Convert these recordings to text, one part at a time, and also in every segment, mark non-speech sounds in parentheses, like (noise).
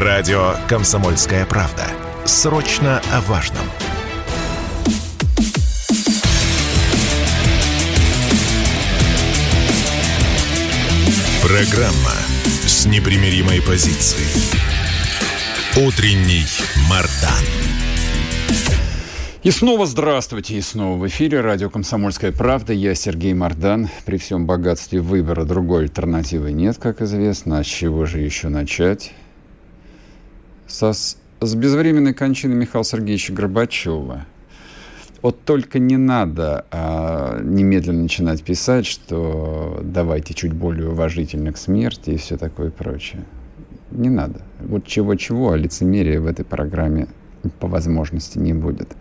Радио «Комсомольская правда». Срочно о важном. Программа с непримиримой позицией. Утренний Мардан. И снова здравствуйте, и снова в эфире радио «Комсомольская правда». Я Сергей Мордан. При всем богатстве выбора другой альтернативы нет, как известно. А с чего же еще начать? Со, с безвременной кончины Михаила Сергеевича Горбачева. Вот только не надо а, немедленно начинать писать, что давайте чуть более уважительно к смерти и все такое прочее. Не надо. Вот чего-чего, а лицемерия в этой программе по возможности не будет.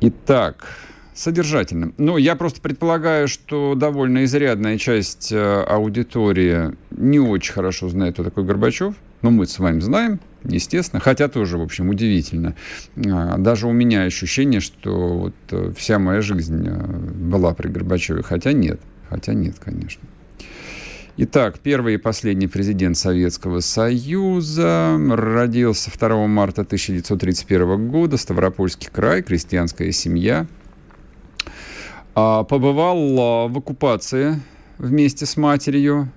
Итак, содержательным. Ну, я просто предполагаю, что довольно изрядная часть э, аудитории не очень хорошо знает, кто такой Горбачев. Но мы с вами знаем, естественно. Хотя тоже, в общем, удивительно. А, даже у меня ощущение, что вот э, вся моя жизнь э, была при Горбачеве. Хотя нет. Хотя нет, конечно. Итак, первый и последний президент Советского Союза родился 2 марта 1931 года, Ставропольский край, крестьянская семья. А, побывал а, в оккупации вместе с матерью.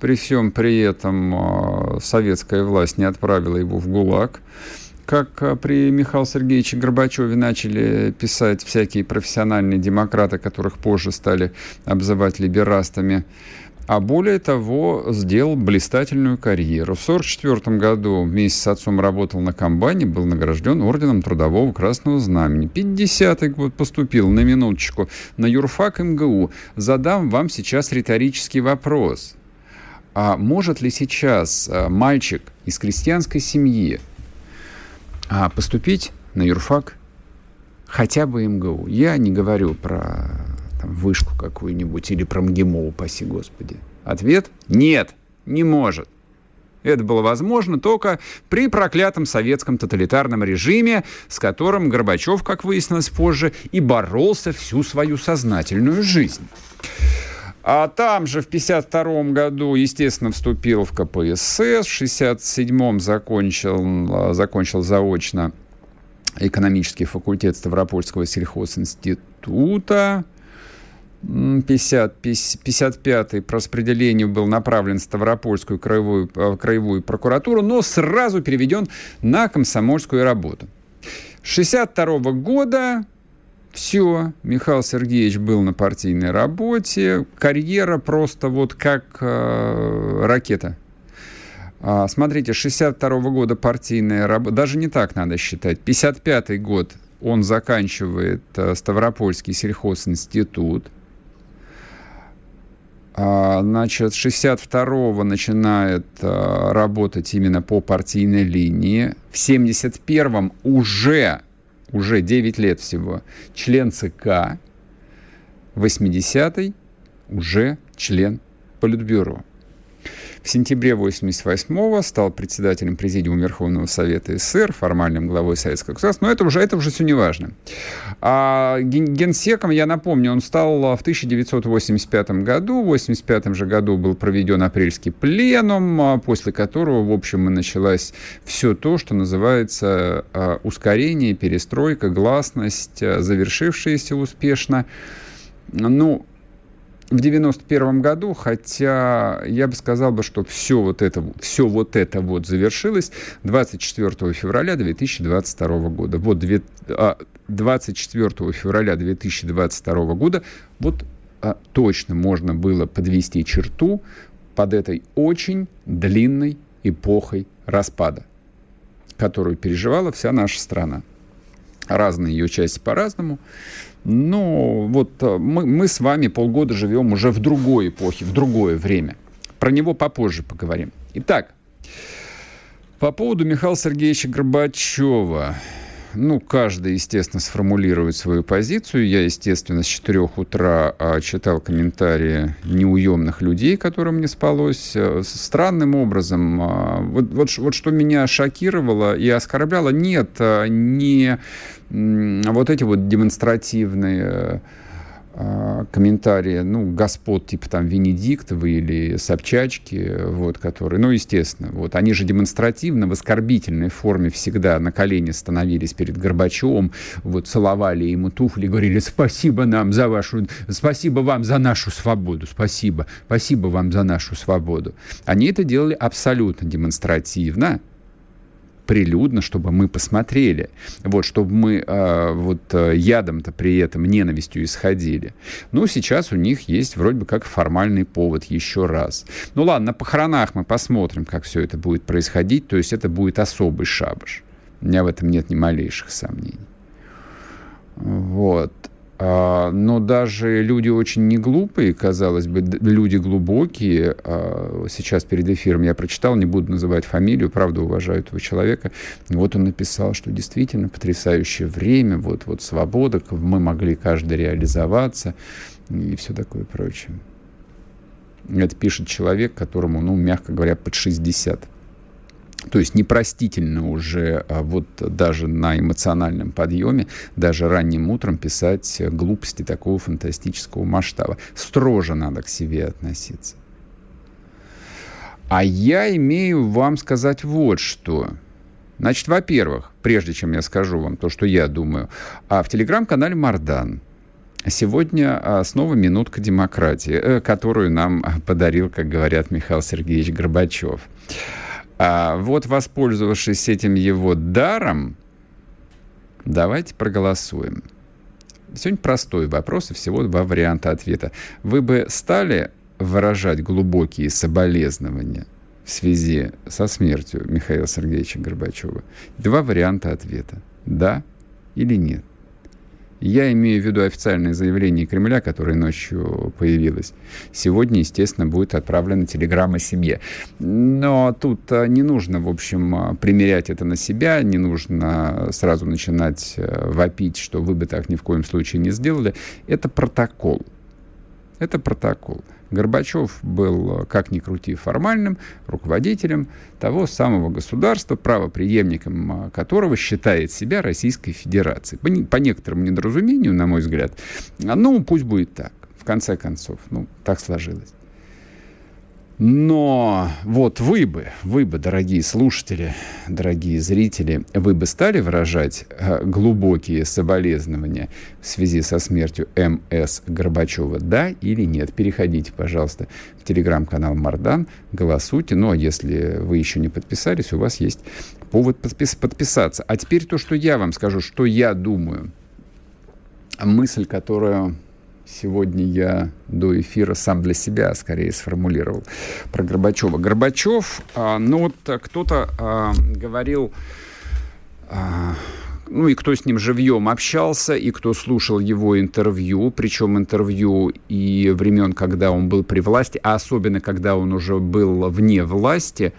При всем при этом советская власть не отправила его в ГУЛАГ как при Михаиле Сергеевиче Горбачеве начали писать всякие профессиональные демократы, которых позже стали обзывать либерастами а более того, сделал блистательную карьеру. В 1944 году вместе с отцом работал на комбайне, был награжден орденом Трудового Красного Знамени. 50-й год поступил, на минуточку, на юрфак МГУ. Задам вам сейчас риторический вопрос. А может ли сейчас а, мальчик из крестьянской семьи а, поступить на юрфак хотя бы МГУ? Я не говорю про там, вышку какую-нибудь или про МГИМО, упаси Господи? Ответ – нет, не может. Это было возможно только при проклятом советском тоталитарном режиме, с которым Горбачев, как выяснилось позже, и боролся всю свою сознательную жизнь. А там же в 1952 году, естественно, вступил в КПСС, в 1967 закончил, закончил заочно экономический факультет Ставропольского сельхозинститута. 50, 55 по распределению был направлен в Ставропольскую краевую, э, краевую прокуратуру, но сразу переведен на комсомольскую работу. 62 года все, Михаил Сергеевич был на партийной работе, карьера просто вот как э, ракета. А, смотрите, 62 года партийная работа, даже не так надо считать, 55 год он заканчивает э, Ставропольский сельхозинститут, а, значит, 62-го начинает а, работать именно по партийной линии. В 71-м уже, уже 9 лет всего, член ЦК. 80-й уже член Политбюро. В сентябре 1988 стал председателем Президиума Верховного Совета СССР, формальным главой Советского государства, но это уже, это уже все не важно. А генсеком, я напомню, он стал в 1985 году. В 1985 же году был проведен апрельский пленум, а после которого, в общем, и началось все то, что называется а, ускорение, перестройка, гласность, а, завершившаяся успешно. Ну, в 91 году, хотя я бы сказал бы, что все вот это, все вот это вот завершилось 24 февраля 2022 года. Вот 24 а, февраля 2022 года вот а, точно можно было подвести черту под этой очень длинной эпохой распада, которую переживала вся наша страна. Разные ее части по-разному. Ну, вот э, мы, мы с вами полгода живем уже в другой эпохе, в другое время. Про него попозже поговорим. Итак, по поводу Михаила Сергеевича Горбачева. Ну, каждый, естественно, сформулирует свою позицию. Я, естественно, с 4 утра а, читал комментарии неуемных людей, которым не спалось. Э, странным образом, а, вот, вот, вот что меня шокировало и оскорбляло, нет, а, не вот эти вот демонстративные а, комментарии, ну, господ типа там Венедиктовы или Собчачки, вот, которые, ну, естественно, вот, они же демонстративно в оскорбительной форме всегда на колени становились перед Горбачевым, вот, целовали ему туфли, говорили спасибо нам за вашу, спасибо вам за нашу свободу, спасибо, спасибо вам за нашу свободу. Они это делали абсолютно демонстративно, прилюдно, чтобы мы посмотрели, вот, чтобы мы э, вот ядом-то при этом ненавистью исходили. Ну, сейчас у них есть вроде бы как формальный повод еще раз. Ну ладно, на похоронах мы посмотрим, как все это будет происходить, то есть это будет особый шабаш. У меня в этом нет ни малейших сомнений. Вот. А, но даже люди очень не глупые, казалось бы, люди глубокие. А, сейчас перед эфиром я прочитал, не буду называть фамилию, правда уважаю этого человека. Вот он написал, что действительно потрясающее время, вот, вот свобода, мы могли каждый реализоваться и все такое прочее. Это пишет человек, которому, ну, мягко говоря, под 60. То есть непростительно уже а вот даже на эмоциональном подъеме, даже ранним утром писать глупости такого фантастического масштаба. Строже надо к себе относиться. А я имею вам сказать вот что. Значит, во-первых, прежде чем я скажу вам то, что я думаю, а в телеграм-канале Мардан Сегодня а, снова минутка демократии, э, которую нам подарил, как говорят, Михаил Сергеевич Горбачев. А вот воспользовавшись этим его даром, давайте проголосуем. Сегодня простой вопрос и всего два варианта ответа. Вы бы стали выражать глубокие соболезнования в связи со смертью Михаила Сергеевича Горбачева? Два варианта ответа. Да или нет. Я имею в виду официальное заявление Кремля, которое ночью появилось. Сегодня, естественно, будет отправлена телеграмма семье. Но тут а, не нужно, в общем, а, примерять это на себя, не нужно сразу начинать э, вопить, что вы бы так ни в коем случае не сделали. Это протокол. Это протокол. Горбачев был, как ни крути, формальным руководителем того самого государства, правоприемником которого считает себя Российской Федерацией. По, по некоторому недоразумению, на мой взгляд, ну, пусть будет так, в конце концов. Ну, так сложилось. Но вот вы бы, вы бы, дорогие слушатели, дорогие зрители, вы бы стали выражать э, глубокие соболезнования в связи со смертью М.С. Горбачева, да или нет? Переходите, пожалуйста, в телеграм-канал Мардан, голосуйте. Ну, а если вы еще не подписались, у вас есть повод подпис подписаться. А теперь то, что я вам скажу, что я думаю. Мысль, которую сегодня я до эфира сам для себя скорее сформулировал про Горбачева. Горбачев, а, ну вот кто-то а, говорил, а, ну и кто с ним живьем общался, и кто слушал его интервью, причем интервью и времен, когда он был при власти, а особенно когда он уже был вне власти,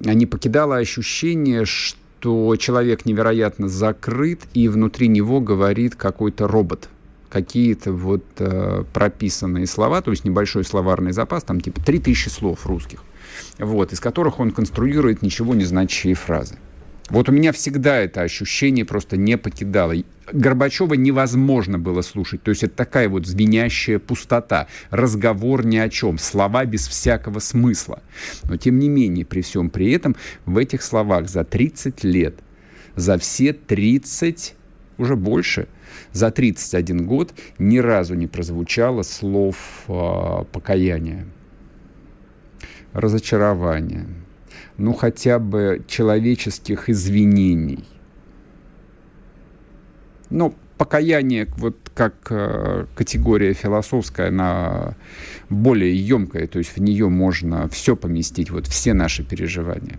не покидало ощущение, что человек невероятно закрыт, и внутри него говорит какой-то робот – какие-то вот э, прописанные слова, то есть небольшой словарный запас, там типа 3000 слов русских, вот, из которых он конструирует ничего не значащие фразы. Вот у меня всегда это ощущение просто не покидало. Горбачева невозможно было слушать. То есть это такая вот звенящая пустота. Разговор ни о чем. Слова без всякого смысла. Но тем не менее, при всем при этом, в этих словах за 30 лет, за все 30, уже больше, за 31 год ни разу не прозвучало слов э, покаяния, разочарования, ну хотя бы человеческих извинений. Ну, покаяние, вот как э, категория философская, она более емкая, то есть в нее можно все поместить, вот все наши переживания.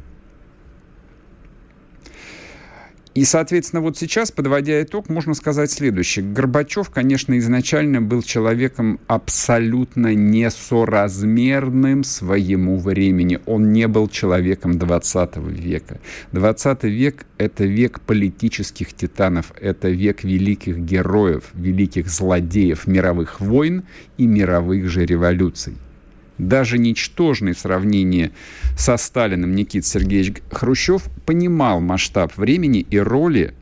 И, соответственно, вот сейчас, подводя итог, можно сказать следующее. Горбачев, конечно, изначально был человеком абсолютно несоразмерным своему времени. Он не был человеком 20 века. 20 век — это век политических титанов, это век великих героев, великих злодеев мировых войн и мировых же революций даже ничтожный в сравнении со Сталиным Никита Сергеевич Хрущев понимал масштаб времени и роли,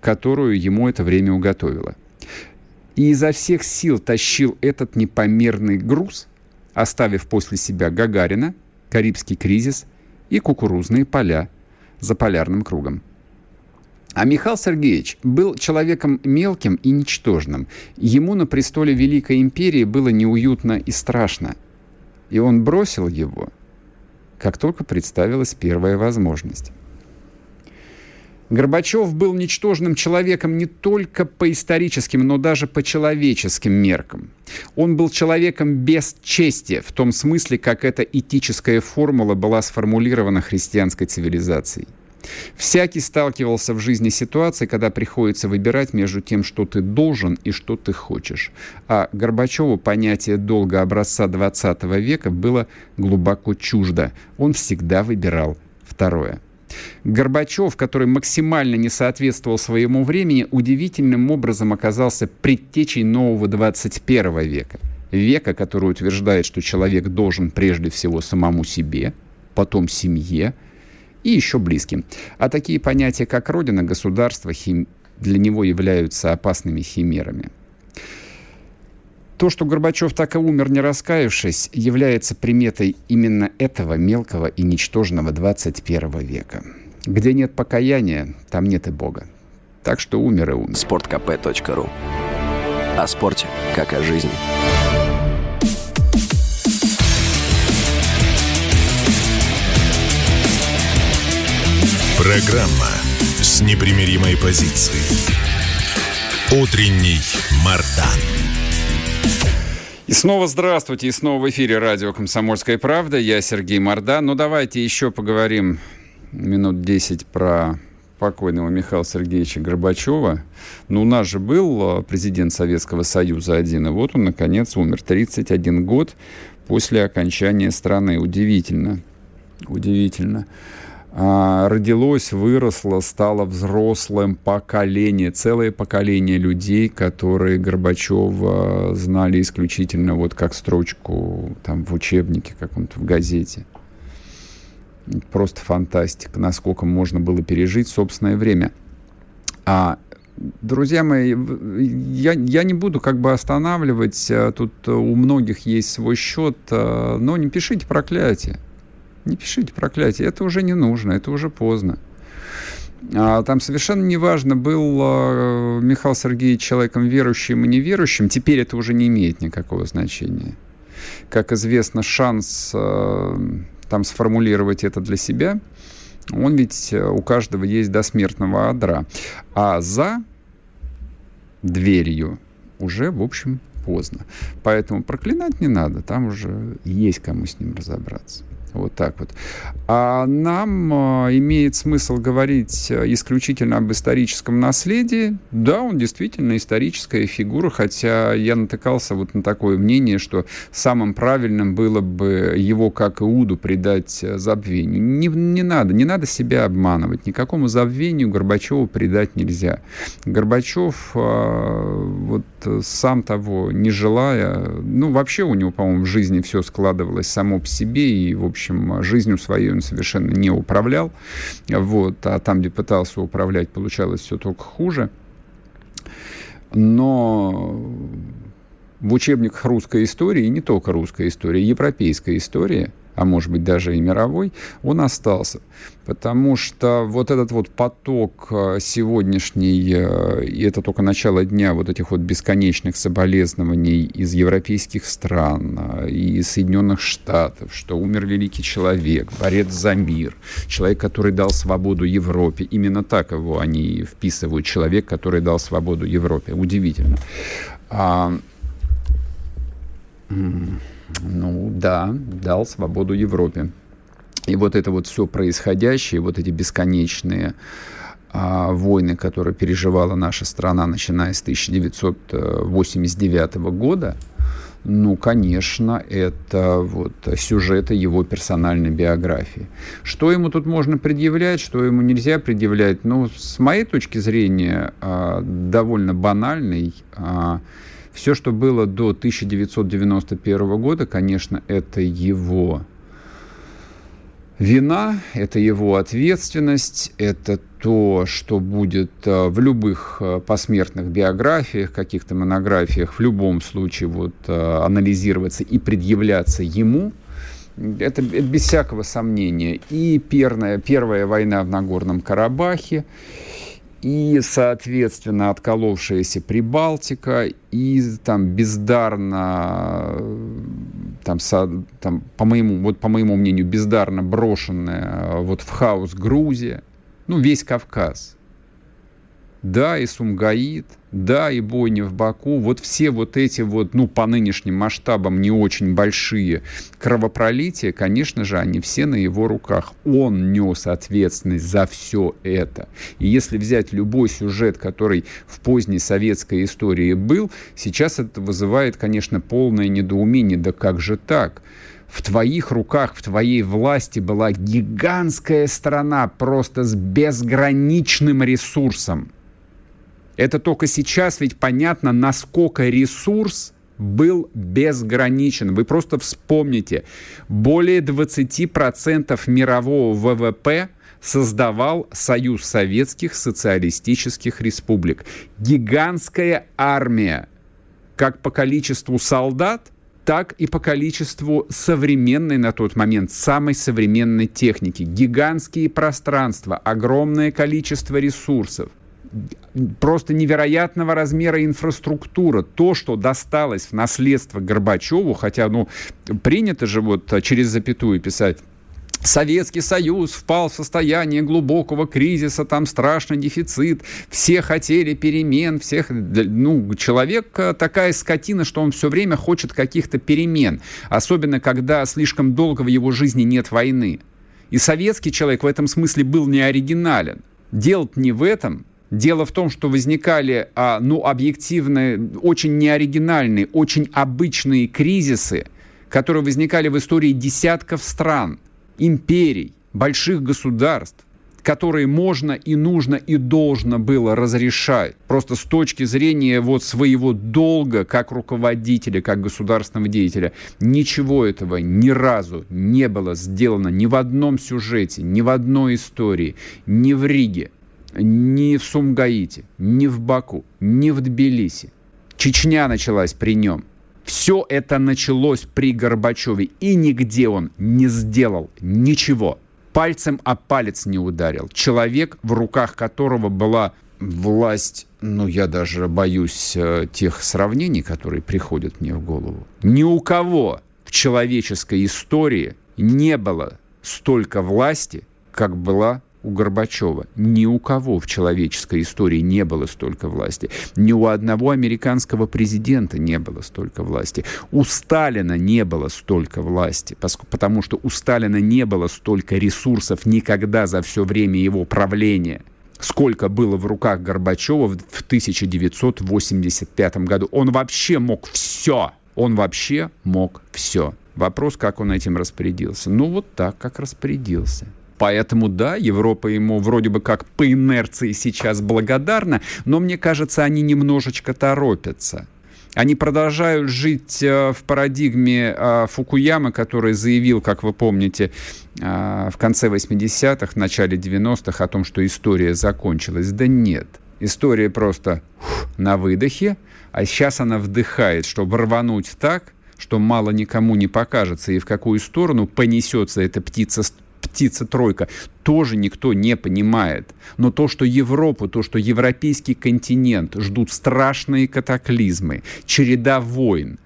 которую ему это время уготовило. и изо всех сил тащил этот непомерный груз, оставив после себя Гагарина, Карибский кризис и кукурузные поля за полярным кругом. А Михаил Сергеевич был человеком мелким и ничтожным. Ему на престоле Великой Империи было неуютно и страшно. И он бросил его, как только представилась первая возможность. Горбачев был ничтожным человеком не только по историческим, но даже по человеческим меркам. Он был человеком без чести, в том смысле, как эта этическая формула была сформулирована христианской цивилизацией. Всякий сталкивался в жизни ситуации, когда приходится выбирать между тем, что ты должен и что ты хочешь. А Горбачеву понятие долга образца 20 века было глубоко чуждо. Он всегда выбирал второе. Горбачев, который максимально не соответствовал своему времени, удивительным образом оказался предтечей нового 21 века. Века, который утверждает, что человек должен прежде всего самому себе, потом семье, и еще близким. А такие понятия, как родина, государство, хим... для него являются опасными химерами. То, что Горбачев так и умер, не раскаявшись, является приметой именно этого мелкого и ничтожного 21 века. Где нет покаяния, там нет и Бога. Так что умер и умер. Спорткп.ру О спорте, как о жизни. Программа с непримиримой позицией. Утренний Мардан. И снова здравствуйте, и снова в эфире радио «Комсомольская правда». Я Сергей Мордан. Ну, давайте еще поговорим минут 10 про покойного Михаила Сергеевича Горбачева. Ну, у нас же был э, президент Советского Союза один, и вот он, наконец, умер. 31 год после окончания страны. Удивительно. Удивительно. А, родилось, выросло, стало взрослым поколение, целое поколение людей, которые Горбачева знали исключительно вот как строчку там в учебнике каком-то, в газете. Просто фантастика, насколько можно было пережить собственное время. А Друзья мои, я, я не буду как бы останавливать, а, тут у многих есть свой счет, а, но не пишите проклятие. Не пишите проклятие, это уже не нужно, это уже поздно. А, там совершенно неважно, был а, Михаил Сергеевич человеком верующим и неверующим, теперь это уже не имеет никакого значения. Как известно, шанс а, там сформулировать это для себя, он ведь у каждого есть до смертного адра. А за дверью уже, в общем, поздно. Поэтому проклинать не надо, там уже есть кому с ним разобраться. Вот так вот. А нам э, имеет смысл говорить э, исключительно об историческом наследии. Да, он действительно историческая фигура, хотя я натыкался вот на такое мнение, что самым правильным было бы его, как Иуду, предать э, забвению. Не, не надо, не надо себя обманывать. Никакому забвению Горбачеву предать нельзя. Горбачев, вот сам того не желая, ну, вообще у него, по-моему, в жизни все складывалось само по себе, и, в общем, общем, жизнью своей он совершенно не управлял. Вот, а там, где пытался управлять, получалось все только хуже. Но в учебниках русской истории, и не только русской истории, европейской истории – а может быть даже и мировой, он остался. Потому что вот этот вот поток э, сегодняшний, э, и это только начало дня вот этих вот бесконечных соболезнований из европейских стран, э, и из Соединенных Штатов, что умер великий человек, борец за мир, человек, который дал свободу Европе. Именно так его они вписывают, человек, который дал свободу Европе. Удивительно. А, ну да, дал свободу Европе. И вот это вот все происходящее, вот эти бесконечные а, войны, которые переживала наша страна, начиная с 1989 года, ну, конечно, это вот сюжеты его персональной биографии. Что ему тут можно предъявлять, что ему нельзя предъявлять? Ну, с моей точки зрения, а, довольно банальный а, все, что было до 1991 года, конечно, это его вина, это его ответственность, это то, что будет э, в любых э, посмертных биографиях, каких-то монографиях, в любом случае вот э, анализироваться и предъявляться ему. Это, без всякого сомнения. И первая, первая война в Нагорном Карабахе, и, соответственно, отколовшаяся Прибалтика, и там бездарно, там, со, там, по, моему, вот, по моему мнению, бездарно брошенная вот в хаос Грузия, ну, весь Кавказ – да, и Сумгаит, да, и бойня в Баку, вот все вот эти вот, ну, по нынешним масштабам не очень большие кровопролития, конечно же, они все на его руках. Он нес ответственность за все это. И если взять любой сюжет, который в поздней советской истории был, сейчас это вызывает, конечно, полное недоумение. Да как же так? в твоих руках, в твоей власти была гигантская страна просто с безграничным ресурсом. Это только сейчас ведь понятно, насколько ресурс был безграничен. Вы просто вспомните, более 20% мирового ВВП создавал Союз Советских Социалистических Республик. Гигантская армия, как по количеству солдат, так и по количеству современной на тот момент, самой современной техники. Гигантские пространства, огромное количество ресурсов просто невероятного размера инфраструктура. То, что досталось в наследство Горбачеву, хотя, ну, принято же вот через запятую писать Советский Союз впал в состояние глубокого кризиса, там страшный дефицит, все хотели перемен, всех, ну, человек э, такая скотина, что он все время хочет каких-то перемен, особенно когда слишком долго в его жизни нет войны. И советский человек в этом смысле был не оригинален. Дело не в этом, Дело в том, что возникали, а, ну, объективно, очень неоригинальные, очень обычные кризисы, которые возникали в истории десятков стран, империй, больших государств, которые можно и нужно и должно было разрешать. Просто с точки зрения вот своего долга как руководителя, как государственного деятеля. Ничего этого ни разу не было сделано ни в одном сюжете, ни в одной истории, ни в Риге ни в Сумгаите, ни в Баку, ни в Тбилиси. Чечня началась при нем. Все это началось при Горбачеве, и нигде он не сделал ничего. Пальцем о палец не ударил. Человек, в руках которого была власть, ну, я даже боюсь э, тех сравнений, которые приходят мне в голову. Ни у кого в человеческой истории не было столько власти, как была у Горбачева. Ни у кого в человеческой истории не было столько власти. Ни у одного американского президента не было столько власти. У Сталина не было столько власти, потому что у Сталина не было столько ресурсов никогда за все время его правления сколько было в руках Горбачева в 1985 году. Он вообще мог все. Он вообще мог все. Вопрос, как он этим распорядился. Ну, вот так, как распорядился. Поэтому, да, Европа ему вроде бы как по инерции сейчас благодарна, но мне кажется, они немножечко торопятся. Они продолжают жить э, в парадигме э, Фукуяма, который заявил, как вы помните, э, в конце 80-х, в начале 90-х о том, что история закончилась. Да нет. История просто на выдохе, а сейчас она вдыхает, чтобы рвануть так, что мало никому не покажется, и в какую сторону понесется эта птица птица-тройка, тоже никто не понимает. Но то, что Европу, то, что европейский континент ждут страшные катаклизмы, череда войн,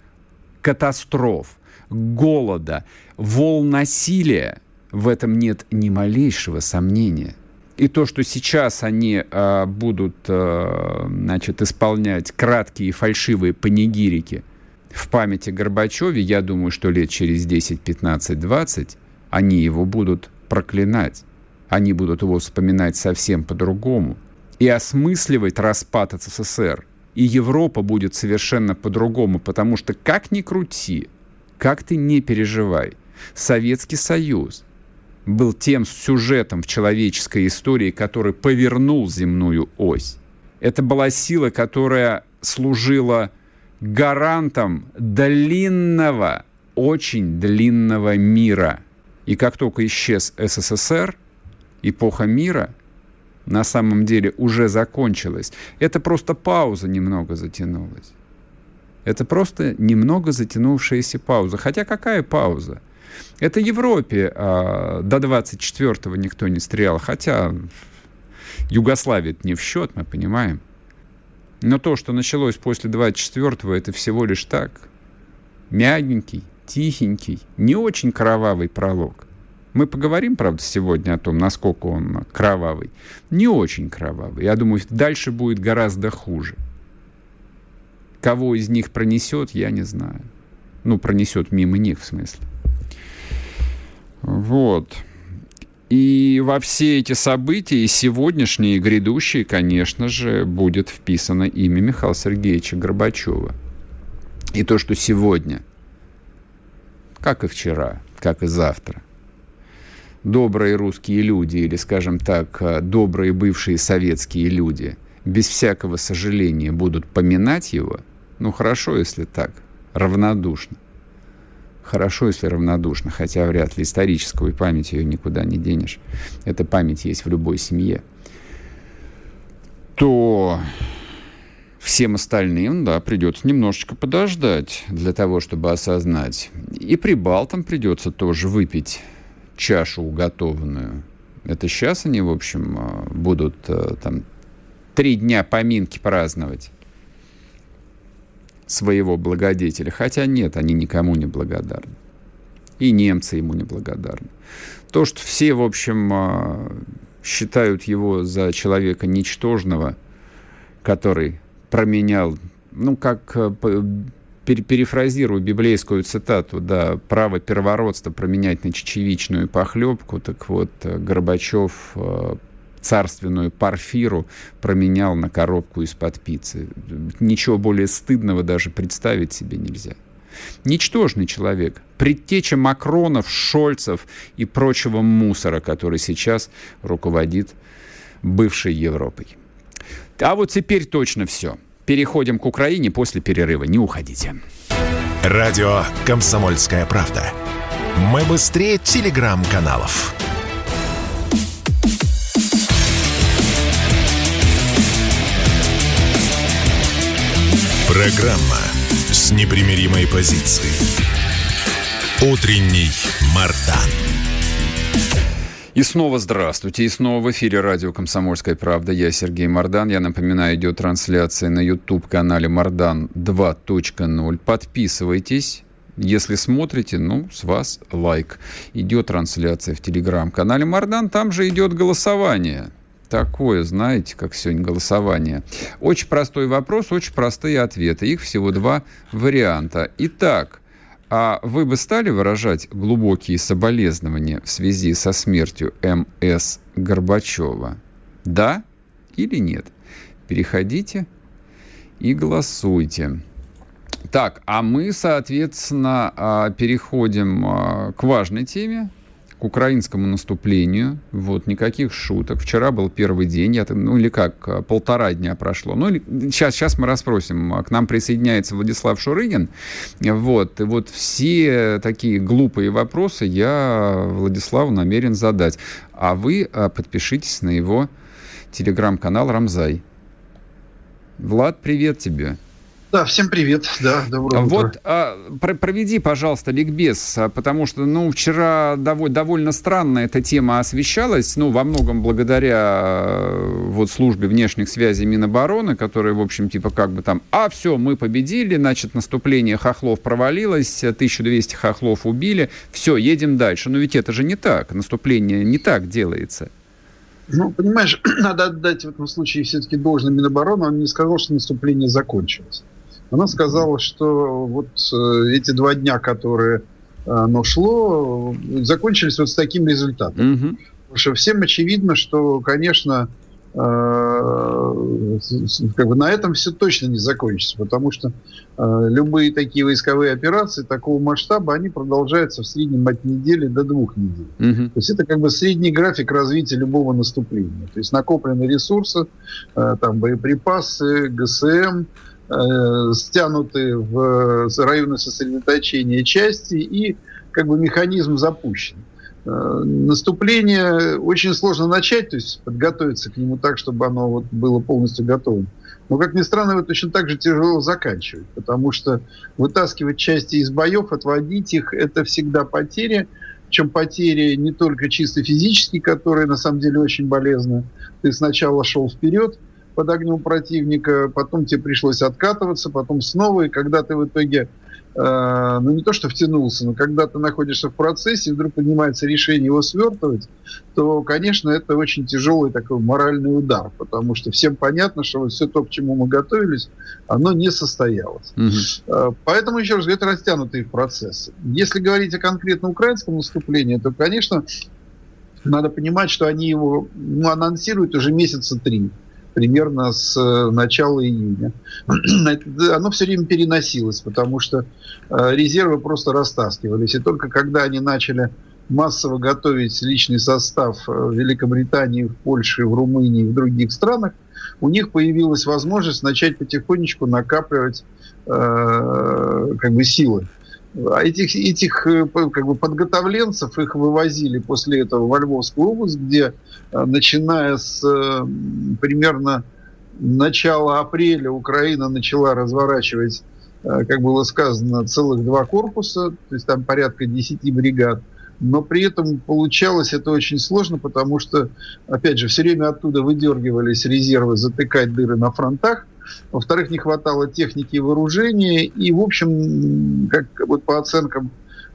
катастроф, голода, волн насилия, в этом нет ни малейшего сомнения. И то, что сейчас они э, будут э, значит, исполнять краткие фальшивые панигирики в памяти Горбачеве, я думаю, что лет через 10, 15, 20 они его будут проклинать. Они будут его вспоминать совсем по-другому. И осмысливать распад СССР. И Европа будет совершенно по-другому, потому что как ни крути, как ты не переживай, Советский Союз был тем сюжетом в человеческой истории, который повернул земную ось. Это была сила, которая служила гарантом длинного, очень длинного мира – И как только исчез СССР, эпоха мира на самом деле уже закончилась. Это просто пауза немного затянулась. Это просто немного затянувшаяся пауза. Хотя какая пауза? Это Европе а, до 24-го никто не стрелял. Хотя Югославия не в счет, мы понимаем. Но то, что началось после 24-го, это всего лишь так. Мягенький, тихенький, не очень кровавый пролог. Мы поговорим, правда, сегодня о том, насколько он кровавый. Не очень кровавый. Я думаю, дальше будет гораздо хуже. Кого из них пронесет, я не знаю. Ну, пронесет мимо них, в смысле. Вот. И во все эти события, и сегодняшние, и грядущие, конечно же, будет вписано имя Михаила Сергеевича Горбачева. И то, что сегодня, как и вчера, как и завтра, добрые русские люди, или, скажем так, добрые бывшие советские люди, без всякого сожаления будут поминать его – ну, хорошо, если так, равнодушно. Хорошо, если равнодушно, хотя вряд ли историческую память ее никуда не денешь. Эта память есть в любой семье. То всем остальным, да, придется немножечко подождать для того, чтобы осознать. И прибалтам придется тоже выпить чашу уготованную. Это сейчас они, в общем, а, будут а, там три дня поминки праздновать своего благодетеля. Хотя нет, они никому не благодарны. И немцы ему не благодарны. То, что все, в общем, а, считают его за человека ничтожного, который променял, ну, как э, перефразирую библейскую цитату, да, право первородства променять на чечевичную похлебку, так вот, э, Горбачев э, царственную парфиру променял на коробку из-под пиццы. Ничего более стыдного даже представить себе нельзя. Ничтожный человек, предтеча Макронов, Шольцев и прочего мусора, который сейчас руководит бывшей Европой. А вот теперь точно все. Переходим к Украине после перерыва. Не уходите. Радио «Комсомольская правда». Мы быстрее телеграм-каналов. Программа с непримиримой позицией. Утренний Мардан. И снова здравствуйте. И снова в эфире радио «Комсомольская правда». Я Сергей Мордан. Я напоминаю, идет трансляция на YouTube-канале «Мордан 2.0». Подписывайтесь. Если смотрите, ну, с вас лайк. Идет трансляция в телеграм-канале Мардан, там же идет голосование такое, знаете, как сегодня голосование? Очень простой вопрос, очень простые ответы. Их всего два варианта. Итак, а вы бы стали выражать глубокие соболезнования в связи со смертью М.С. Горбачева? Да или нет? Переходите и голосуйте. Так, а мы, соответственно, а, переходим а, к важной теме украинскому наступлению. Вот, никаких шуток. Вчера был первый день, я, ну или как, э, полтора дня прошло. Ну, или, сейчас, сейчас мы расспросим. К нам присоединяется Владислав Шурыгин. Вот, и вот все такие глупые вопросы я Владиславу намерен задать. А вы э, подпишитесь на его телеграм-канал «Рамзай». Влад, привет тебе. Да, всем привет. Да, доброе утро. Вот а, проведи, пожалуйста, ликбез, а, потому что, ну, вчера дов- довольно странно эта тема освещалась, ну, во многом благодаря а, вот службе внешних связей Минобороны, которая, в общем, типа как бы там, а, все, мы победили, значит, наступление хохлов провалилось, 1200 хохлов убили, все, едем дальше. Но ведь это же не так, наступление не так делается. Ну, понимаешь, (clears throat) надо отдать в этом случае все-таки должное Минобороны. Он не сказал, что наступление закончилось. Она сказала, что вот э, эти два дня, которые э, оно шло, закончились вот с таким результатом. Угу. Потому что всем очевидно, что, конечно, э, как бы на этом все точно не закончится, потому что любые такие войсковые операции такого масштаба, они продолжаются в среднем от недели до двух недель. Угу. То есть это как бы средний график развития любого наступления. То есть накопленные ресурсы, там боеприпасы, ГСМ, э, стянуты в районы сосредоточения части и как бы механизм запущен. Э, наступление очень сложно начать, то есть подготовиться к нему так, чтобы оно вот было полностью готово. Но, как ни странно, его точно так же тяжело заканчивать, потому что вытаскивать части из боев, отводить их, это всегда потери, чем потери не только чисто физические, которые на самом деле очень болезнны. Ты сначала шел вперед под огнем противника, потом тебе пришлось откатываться, потом снова, и когда ты в итоге Э, ну не то что втянулся, но когда ты находишься в процессе, вдруг поднимается решение его свертывать, то, конечно, это очень тяжелый такой моральный удар, потому что всем понятно, что вот все то, к чему мы готовились, оно не состоялось. Угу. Поэтому, еще раз говорю, это растянутые процессы. Если говорить о конкретно украинском наступлении, то, конечно, надо понимать, что они его ну, анонсируют уже месяца три примерно с э, начала июня. (clears throat) Оно все время переносилось, потому что э, резервы просто растаскивались. И только когда они начали массово готовить личный состав э, в Великобритании, в Польше, в Румынии, в других странах, у них появилась возможность начать потихонечку накапливать э, как бы силы. А этих, этих э, как бы, подготовленцев их вывозили после этого во Львовскую область, где, э, начиная с э, примерно начала апреля, Украина начала разворачивать, как было сказано, целых два корпуса, то есть там порядка 10 бригад. Но при этом получалось это очень сложно, потому что, опять же, все время оттуда выдергивались резервы затыкать дыры на фронтах, во-вторых, не хватало техники и вооружения. И, в общем, как вот по оценкам,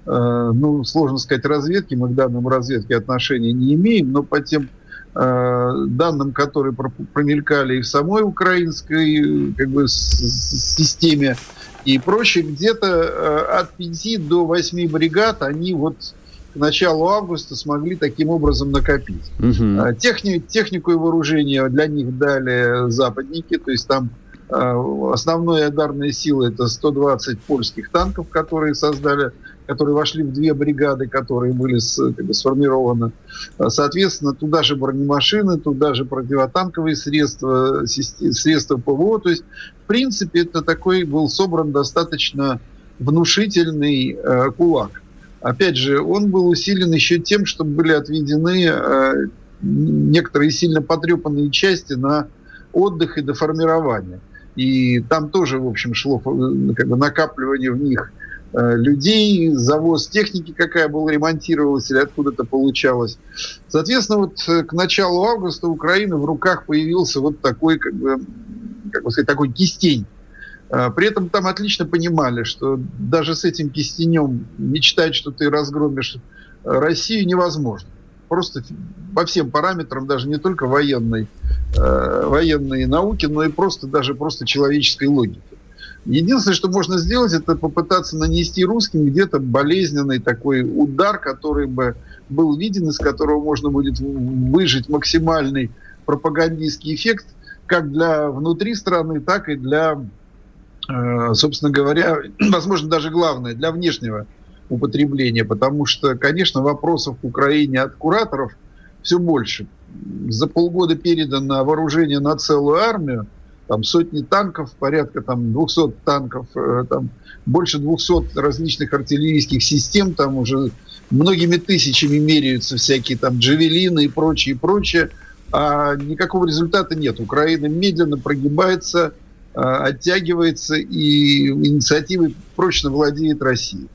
э, ну, сложно сказать, разведки, мы к данным разведки отношения не имеем, но по тем э, данным, которые промелькали и в самой украинской как бы, системе и прочее, где-то э, от 5 до 8 бригад они вот к началу августа смогли таким образом накопить. Угу. Техни, технику и вооружение для них дали западники, то есть там а, основные ударные силы это 120 польских танков, которые создали, которые вошли в две бригады, которые были с, как бы, сформированы. А, соответственно, туда же бронемашины, туда же противотанковые средства, средства ПВО. То есть, в принципе, это такой был собран достаточно внушительный э, кулак. Опять же, он был усилен еще тем, что были отведены э, некоторые сильно потрепанные части на отдых и доформирование. И там тоже, в общем, шло э, как бы накапливание в них э, людей, завоз техники, какая была ремонтировалась или откуда-то получалось. Соответственно, вот к началу августа Украины в руках появился вот такой, как бы, как бы сказать, такой кистень при этом там отлично понимали, что даже с этим кистенем мечтать, что ты разгромишь э, Россию, невозможно. Просто по всем параметрам, даже не только военной, э, военной науки, но и просто даже просто человеческой логики. Единственное, что можно сделать, это попытаться нанести русским где-то болезненный такой удар, который бы был виден, из которого можно будет выжить максимальный пропагандистский эффект как для внутри страны, так и для собственно говоря, (clears throat) возможно, даже главное, для внешнего употребления, потому что, конечно, вопросов к Украине от кураторов все больше. За полгода передано вооружение на целую армию, там сотни танков, порядка там 200 танков, э, там больше 200 различных артиллерийских систем, там уже многими тысячами меряются всякие там джавелины и прочее, и прочее, а никакого результата нет. Украина медленно прогибается, оттягивается, и инициативой прочно владеет Россия.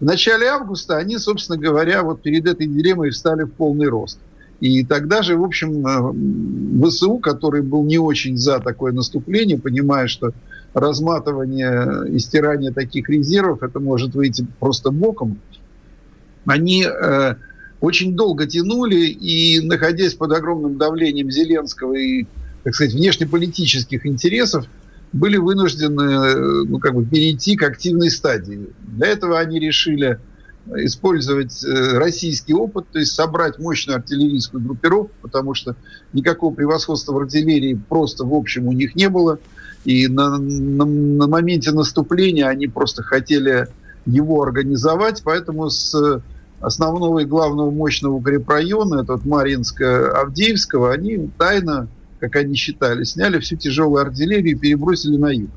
В начале августа они, собственно говоря, вот перед этой дилеммой встали в полный рост. И тогда же, в общем, э, ВСУ, который был не очень за такое наступление, понимая, что разматывание и стирание таких резервов, это может выйти просто боком, они э, очень долго тянули и, находясь под огромным давлением Зеленского и, так сказать, внешнеполитических интересов, были вынуждены ну, как бы перейти к активной стадии. Для этого они решили использовать э, российский опыт, то есть собрать мощную артиллерийскую группировку, потому что никакого превосходства в артиллерии просто в общем у них не было. И на, на, на моменте наступления они просто хотели его организовать, поэтому с основного и главного мощного укрепрайона, это вот Маринска-Авдеевского, они тайно как они считали, сняли всю тяжелую артиллерию и перебросили на юг.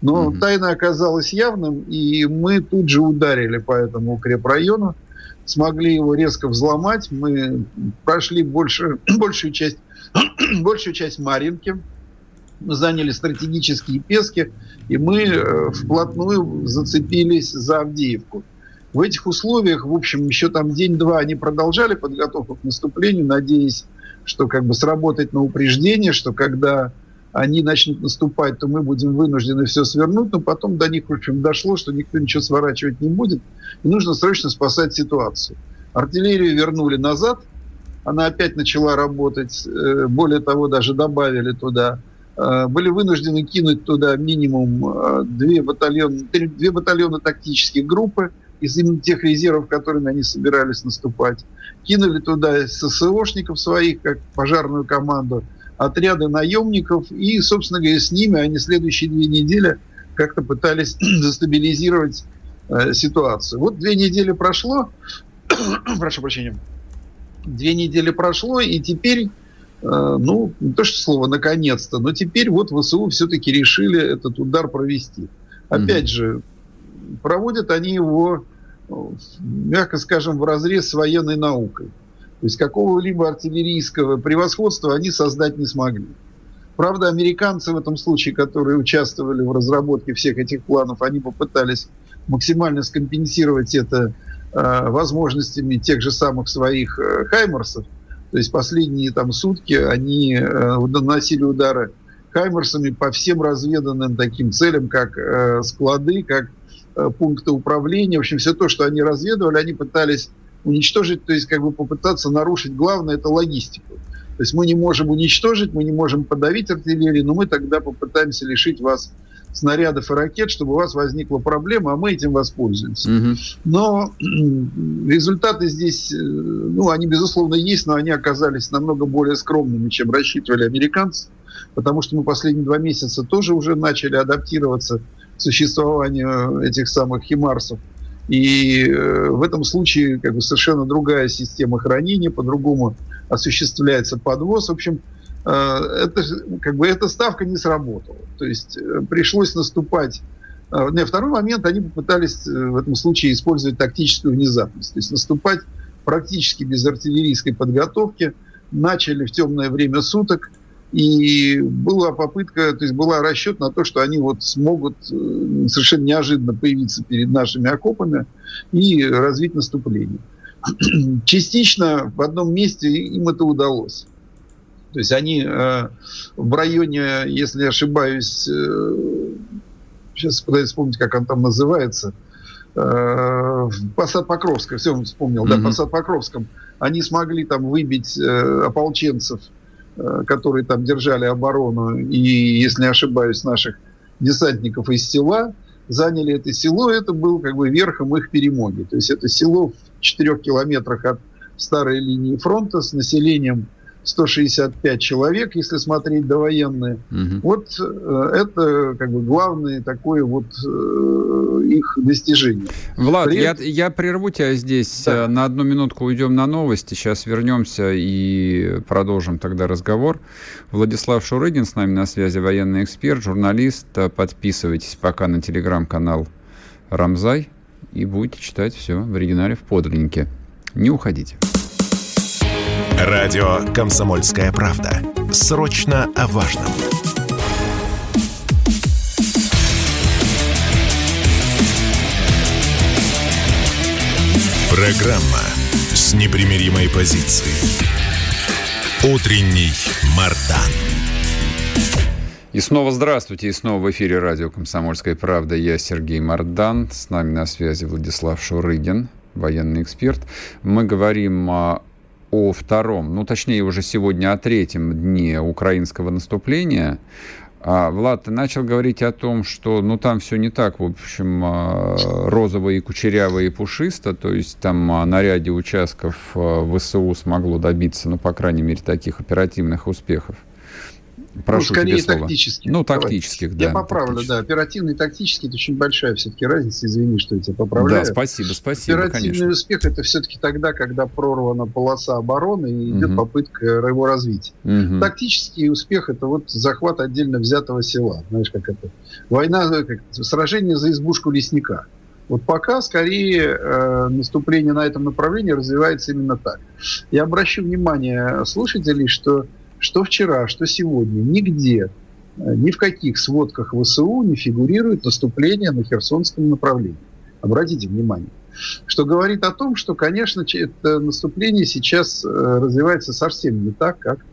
Но mm-hmm. тайна оказалась явным, и мы тут же ударили по этому укрепрайону. смогли его резко взломать. Мы прошли больше, (clears throat) большую часть (clears throat) большую часть Маринки, мы заняли стратегические пески, и мы э, вплотную зацепились за Авдеевку. В этих условиях, в общем, еще там день-два они продолжали подготовку к наступлению, надеясь, что как бы сработать на упреждение, что когда они начнут наступать, то мы будем вынуждены все свернуть, но потом до них, в общем, дошло, что никто ничего сворачивать не будет, и нужно срочно спасать ситуацию. Артиллерию вернули назад, она опять начала работать, э, более того, даже добавили туда э, были вынуждены кинуть туда минимум э, две батальоны, две батальоны тактических группы из именно тех резервов, которыми они собирались наступать. Кинули туда ССОшников своих, как пожарную команду, отряды наемников, и, собственно говоря, с ними они следующие две недели как-то пытались (clears throat) застабилизировать э, ситуацию. Вот две недели прошло, (clears throat) прошу прощения, две недели прошло, и теперь, э, ну, не то что слово наконец-то, но теперь вот ВСУ все-таки решили этот удар провести. Опять mm-hmm. же, проводят они его, мягко скажем, в разрез с военной наукой. То есть какого-либо артиллерийского превосходства они создать не смогли. Правда, американцы в этом случае, которые участвовали в разработке всех этих планов, они попытались максимально скомпенсировать это Э, возможностями тех же самых своих э, хаймерсов. То есть последние там сутки они э, наносили удары хаймерсами по всем разведанным таким целям, как склады, как пункты управления. В общем, все то, что они разведывали, они пытались уничтожить, то есть как бы попытаться нарушить. Главное – это логистику. То есть мы не можем уничтожить, мы не можем подавить артиллерию, но мы тогда попытаемся лишить вас снарядов и ракет, чтобы у вас возникла проблема, а мы этим воспользуемся. Угу. Но результаты здесь, э, ну, они, безусловно, есть, но они оказались намного более скромными, чем рассчитывали американцы, потому что мы последние два месяца тоже уже начали адаптироваться существованию этих самых химарсов. И э, в этом случае как бы совершенно другая система хранения, по-другому осуществляется подвоз. В общем, Э, это, как бы, эта ставка не сработала. То есть э, пришлось наступать. Не, второй момент, они попытались в этом случае использовать тактическую внезапность. То есть наступать практически без артиллерийской подготовки. Начали в темное время суток. И была попытка, то есть была расчет на то, что они вот смогут совершенно неожиданно появиться перед нашими окопами и развить наступление. (clears throat) Частично в одном месте им это удалось. То есть они э, в районе, если не ошибаюсь, э, сейчас пытаюсь вспомнить, как он там называется, э, Посад Покровском, все, вспомнил, mm-hmm. да, Посад Покровском, они смогли там выбить э, ополченцев, э, которые там держали оборону, и, если не ошибаюсь, наших десантников из села, заняли это село, это был как бы верхом их перемоги. То есть это село в четырех километрах от старой линии фронта с населением 165 человек, если смотреть довоенные. Угу. Вот э, это как бы главное такое вот э, их достижение. Влад, При... я, я прерву тебя здесь. Да. Э, на одну минутку уйдем на новости. Сейчас вернемся и продолжим тогда разговор. Владислав Шурыгин с нами на связи, военный эксперт, журналист. Подписывайтесь пока на телеграм-канал Рамзай и будете читать все в оригинале в подлиннике. Не уходите. Радио «Комсомольская правда». Срочно о важном. Программа с непримиримой позицией. Утренний Мардан. И снова здравствуйте, и снова в эфире радио «Комсомольская правда». Я Сергей Мардан, с нами на связи Владислав Шурыгин, военный эксперт. Мы говорим о втором, ну точнее уже сегодня о третьем дне украинского наступления. А, Влад, ты начал говорить о том, что ну там все не так, в общем, а, розово и кучеряво и пушисто, то есть там а, на ряде участков ВСУ смогло добиться, ну, по крайней мере, таких оперативных успехов. Прошу ну, скорее тактических. Ну, тактических, да. Я поправлю, да. Оперативный и тактический – это очень большая все-таки разница. Извини, что я тебя поправляю. Да, спасибо, спасибо, Оперативный конечно. успех – это все-таки тогда, когда прорвана полоса обороны и идет угу. попытка его развития. Угу. Тактический успех – это вот захват отдельно взятого села. Знаешь, как это? Война, как, сражение за избушку лесника. Вот пока скорее э, наступление на этом направлении развивается именно так. Я обращу внимание слушателей, что что вчера, что сегодня, нигде, э, ни в каких сводках ВСУ не фигурирует наступление на Херсонском направлении. Обратите внимание. Что говорит о том, что, конечно, это наступление сейчас э, развивается совсем не так, как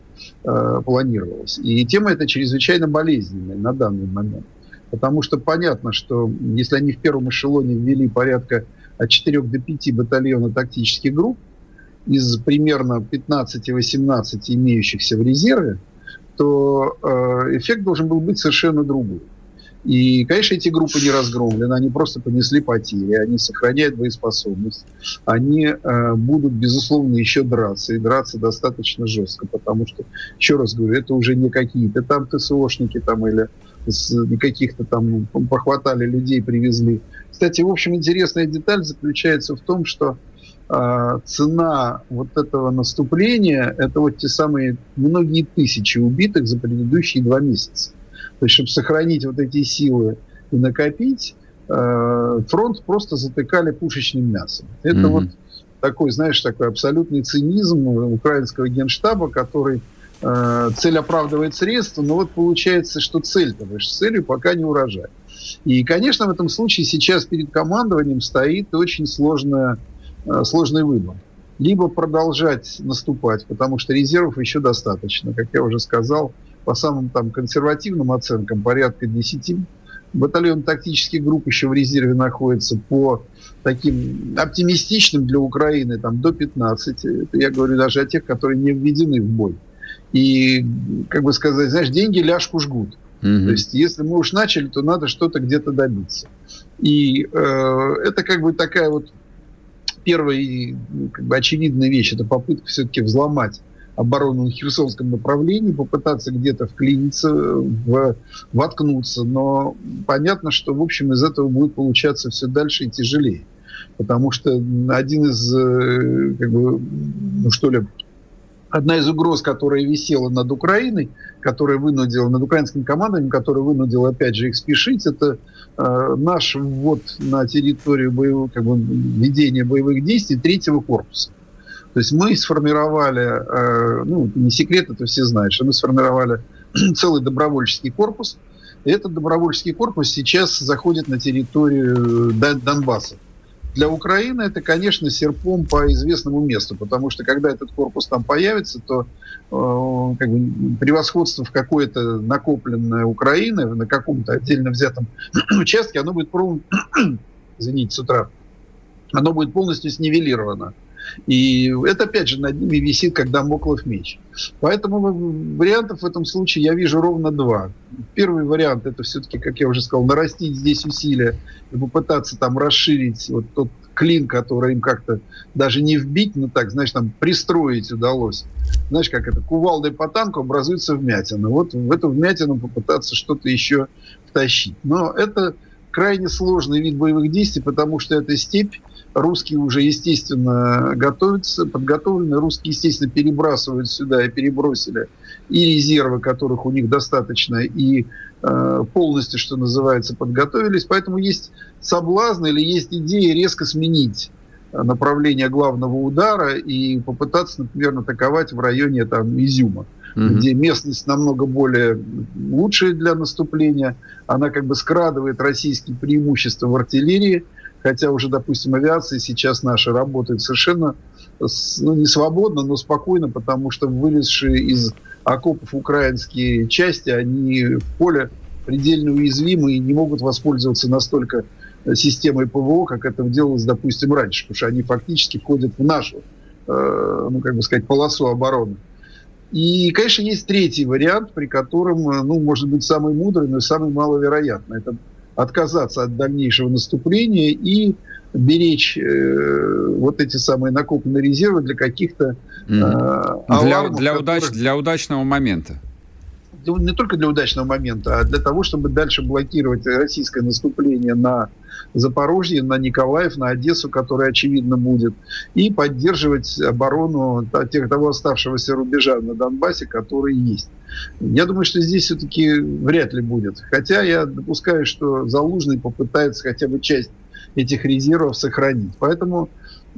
э, планировалось. И тема эта чрезвычайно болезненная на данный момент. Потому что понятно, что если они в первом эшелоне ввели порядка от 4 до 5 батальонов тактических групп, из примерно 15-18 имеющихся в резерве, то э, эффект должен был быть совершенно другой. И, конечно, эти группы не разгромлены, они просто понесли потери, они сохраняют боеспособность, они э, будут, безусловно, еще драться, и драться достаточно жестко, потому что, еще раз говорю, это уже не какие-то там ТСОшники там или каких-то там похватали людей, привезли. Кстати, в общем, интересная деталь заключается в том, что цена вот этого наступления – это вот те самые многие тысячи убитых за предыдущие два месяца. То есть, чтобы сохранить вот эти силы и накопить, э, фронт просто затыкали пушечным мясом. Это mm-hmm. вот такой, знаешь, такой абсолютный цинизм украинского генштаба, который Э, цель оправдывает средства, но вот получается, что цель-то выше целью пока не урожай. И, конечно, в этом случае сейчас перед командованием стоит очень сложная, сложный выбор. Либо продолжать наступать, потому что резервов еще достаточно, как я уже сказал, по самым там консервативным оценкам порядка 10 батальон тактических групп еще в резерве находится по таким оптимистичным для Украины там до 15. Это я говорю даже о тех, которые не введены в бой. И, как бы сказать, знаешь, деньги ляжку жгут. Mm-hmm. То есть, если мы уж начали, то надо что-то где-то добиться. И э, это как бы такая вот первая как бы очевидная вещь. Это попытка все-таки взломать оборону на Херсонском направлении, попытаться где-то вклиниться, в, воткнуться. Но понятно, что, в общем, из этого будет получаться все дальше и тяжелее. Потому что один из, э, как бы, ну что ли, одна из угроз, которая висела над Украиной, которая вынудила, над украинским командами, которая вынудила, опять же, их спешить, это э, наш ввод на территорию боевого, как бы, ведения боевых действий третьего корпуса. То есть мы сформировали, э, ну, не секрет, это все знают, что мы сформировали (clears throat) целый добровольческий корпус, и этот добровольческий корпус сейчас заходит на территорию Донбасса для Украины это, конечно, серпом по известному месту, потому что когда этот корпус там появится, то э, как бы, превосходство в какое-то накопленное Украины на каком-то отдельно взятом (clears throat) участке, оно будет, (clears throat) извините, с утра, оно будет полностью снивелировано. И это, опять же, над ними висит, как дамоклов меч. Поэтому вариантов в этом случае я вижу ровно два. Первый вариант – это все-таки, как я уже сказал, нарастить здесь усилия и попытаться там расширить вот тот клин, который им как-то даже не вбить, но так, знаешь, там пристроить удалось. Знаешь, как это, кувалдой по танку образуется вмятина. Вот в эту вмятину попытаться что-то еще втащить. Но это крайне сложный вид боевых действий, потому что это степь, русские уже, естественно, готовятся, подготовлены, русские, естественно, перебрасывают сюда и перебросили и резервы, которых у них достаточно, и э, полностью, что называется, подготовились. Поэтому есть соблазн или есть идея резко сменить направление главного удара и попытаться, например, атаковать в районе там, Изюма, mm-hmm. где местность намного более лучшая для наступления. Она как бы скрадывает российские преимущества в артиллерии, хотя уже, допустим, авиация сейчас наша работает совершенно ну, не свободно, но спокойно, потому что вылезшие из окопов украинские части, они в поле предельно уязвимы и не могут воспользоваться настолько системой ПВО, как это делалось, допустим, раньше, потому что они фактически входят в нашу, э, ну, как бы сказать, полосу обороны. И, конечно, есть третий вариант, при котором, ну, может быть, самый мудрый, но самый маловероятный. Это отказаться от дальнейшего наступления и беречь э, вот эти самые накопленные резервы для каких-то э, для, для, удач, для удачного момента не только для удачного момента, а для того, чтобы дальше блокировать российское наступление на Запорожье, на Николаев, на Одессу, которая, очевидно, будет, и поддерживать оборону тех, того оставшегося рубежа на Донбассе, который есть. Я думаю, что здесь все-таки вряд ли будет. Хотя я допускаю, что Залужный попытается хотя бы часть этих резервов сохранить. Поэтому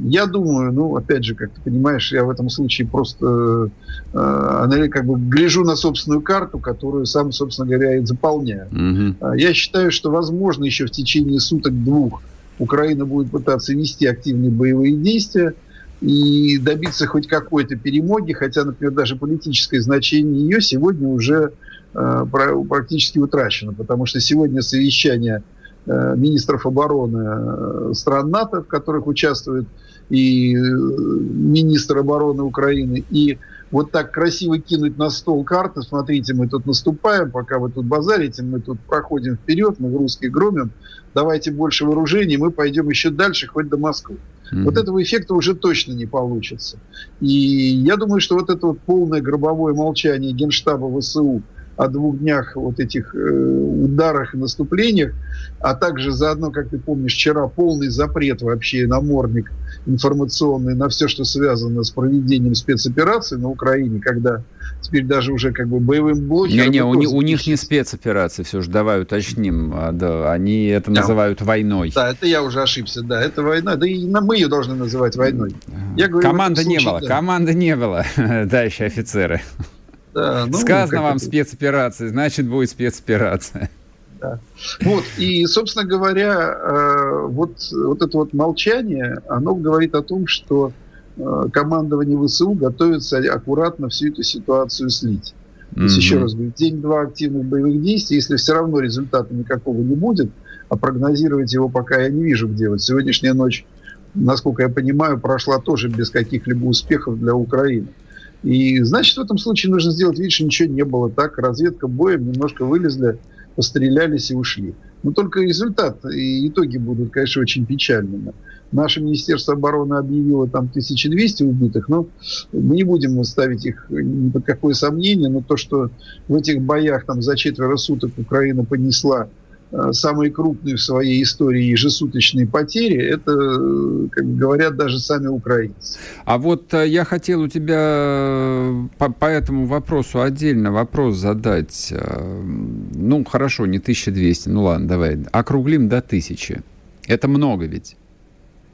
я думаю, ну, опять же, как ты понимаешь, я в этом случае просто э, как бы гляжу на собственную карту, которую сам, собственно говоря, и заполняю. Угу. Я считаю, что, возможно, еще в течение суток-двух Украина будет пытаться вести активные боевые действия и добиться хоть какой-то перемоги, хотя, например, даже политическое значение ее сегодня уже э, практически утрачено, потому что сегодня совещание э, министров обороны э, стран НАТО, в которых участвует и э, министр обороны Украины, и вот так красиво кинуть на стол карты, смотрите, мы тут наступаем, пока вы тут базарите, мы тут проходим вперед, мы в русских громим, давайте больше вооружений, мы пойдем еще дальше, хоть до Москвы. Mm-hmm. Вот этого эффекта уже точно не получится. И я думаю, что вот это вот полное гробовое молчание Генштаба ВСУ – о двух днях вот этих э, ударах и наступлениях, а также заодно, как ты помнишь, вчера полный запрет вообще, намордник информационный на все, что связано с проведением спецопераций на Украине, когда теперь даже уже как бы боевым блокером... Не-не, у, у них не спецоперации, все же, давай уточним. А, да, они это да. называют войной. Да, это я уже ошибся, да, это война. Да и мы ее должны называть войной. Я говорю, команды случае, не было, да. команды не было, (laughs) товарищи офицеры. Да, ну, Сказано вам это... спецоперация, значит будет спецоперация. Да. Вот, и, собственно говоря, э, вот, вот это вот молчание, оно говорит о том, что э, командование ВСУ готовится аккуратно всю эту ситуацию слить. То есть, mm-hmm. еще раз говорю, день-два активных боевых действий, если все равно результата никакого не будет, а прогнозировать его пока я не вижу где. Вот сегодняшняя ночь, насколько я понимаю, прошла тоже без каких-либо успехов для Украины. И значит, в этом случае нужно сделать вид, что ничего не было. Так, разведка боем, немножко вылезли, пострелялись и ушли. Но только результат и итоги будут, конечно, очень печальными. Наше Министерство обороны объявило там 1200 убитых, но мы не будем ставить их ни под какое сомнение, но то, что в этих боях там за четверо суток Украина понесла самые крупные в своей истории ежесуточные потери, это, э, как говорят, даже сами украинцы. А вот э, я хотел у тебя по, по этому вопросу отдельно вопрос задать. Ну, хорошо, не 1200, ну ладно, давай, округлим до 1000. Это много ведь.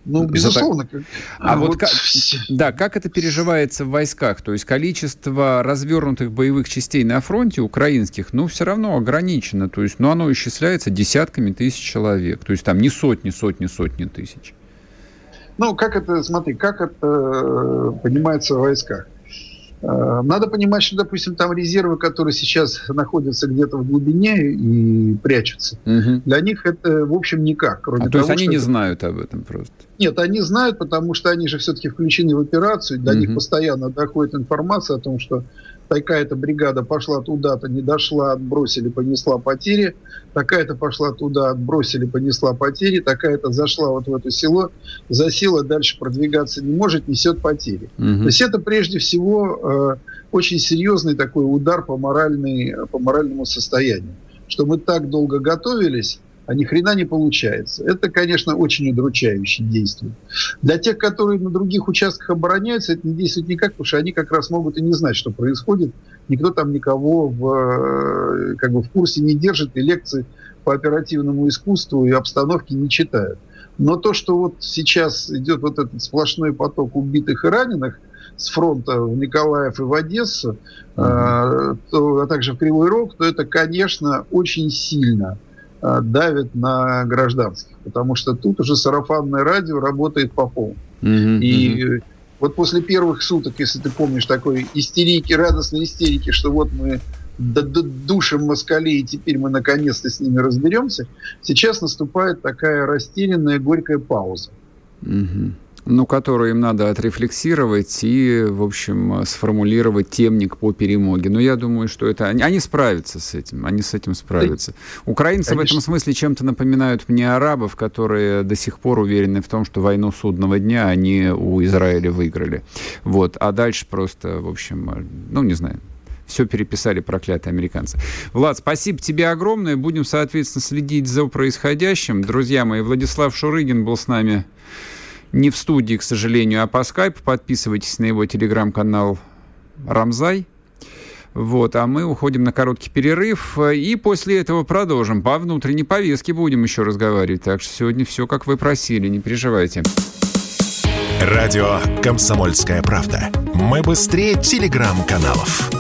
Ну, безусловно. Как... А, а вот, вот как, (laughs) да, как это переживается в войсках? То есть количество развернутых боевых частей на фронте украинских, ну, все равно ограничено. То есть, ну, оно исчисляется десятками тысяч человек. То есть там не сотни, сотни, сотни тысяч. Ну, как это, смотри, как это э, понимается в войсках? Э, надо понимать, что, допустим, там резервы, которые сейчас находятся где-то в глубине и прячутся, угу. для них это, в общем, никак. Кроме а то есть они не это... знают об этом просто? Нет, они знают, потому что они же все-таки включены в операцию, до угу. них постоянно доходит информация о том, что такая-то бригада пошла туда-то, не дошла, отбросили, понесла потери, такая-то пошла туда, отбросили, понесла потери, такая-то зашла вот в это село, засела, дальше продвигаться не может, несет потери. Угу. То есть это прежде всего э, очень серьезный такой удар по, моральной, по моральному состоянию, что мы так долго готовились, а ни хрена не получается. Это, конечно, очень удручающе действует. Для тех, которые на других участках обороняются, это не действует никак, потому что они как раз могут и не знать, что происходит. Никто там никого в, э, как бы в курсе не держит, и лекции по оперативному искусству и обстановке не читают. Но то, что вот сейчас идет вот этот сплошной поток убитых и раненых с фронта в Николаев и в Одессу, mm-hmm. то, а также в Кривой Рог, то это, конечно, очень сильно Э, давит на гражданских, потому что тут уже сарафанное радио работает по. Mm-hmm. И вот после первых суток, если ты помнишь, такой истерики, радостной истерики, что вот мы душим москалей, и теперь мы наконец-то с ними разберемся, сейчас наступает такая растерянная, горькая пауза. Ну, которую им надо отрефлексировать и, в общем, сформулировать темник по перемоге. Но я думаю, что это... Они, они справятся с этим, они с этим справятся. Украинцы Конечно. в этом смысле чем-то напоминают мне арабов, которые до сих пор уверены в том, что войну судного дня они у Израиля выиграли. Вот. А дальше просто, в общем, ну, не знаю, все переписали проклятые американцы. Влад, спасибо тебе огромное. Будем, соответственно, следить за происходящим. Друзья мои, Владислав Шурыгин был с нами не в студии, к сожалению, а по скайпу. Подписывайтесь на его телеграм-канал Рамзай. Вот, а мы уходим на короткий перерыв, и после этого продолжим. По внутренней повестке будем еще разговаривать. Так что сегодня все, как вы просили, не переживайте. Радио «Комсомольская правда». Мы быстрее телеграм-каналов.